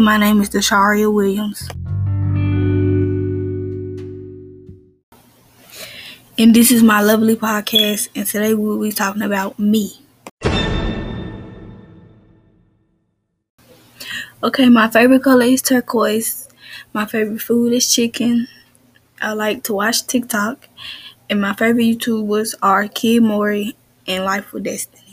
My name is Desharia Williams. And this is my lovely podcast, and today we'll be talking about me. Okay, my favorite color is turquoise. My favorite food is chicken. I like to watch TikTok. And my favorite YouTubers are Kid Mori and Life with Destiny.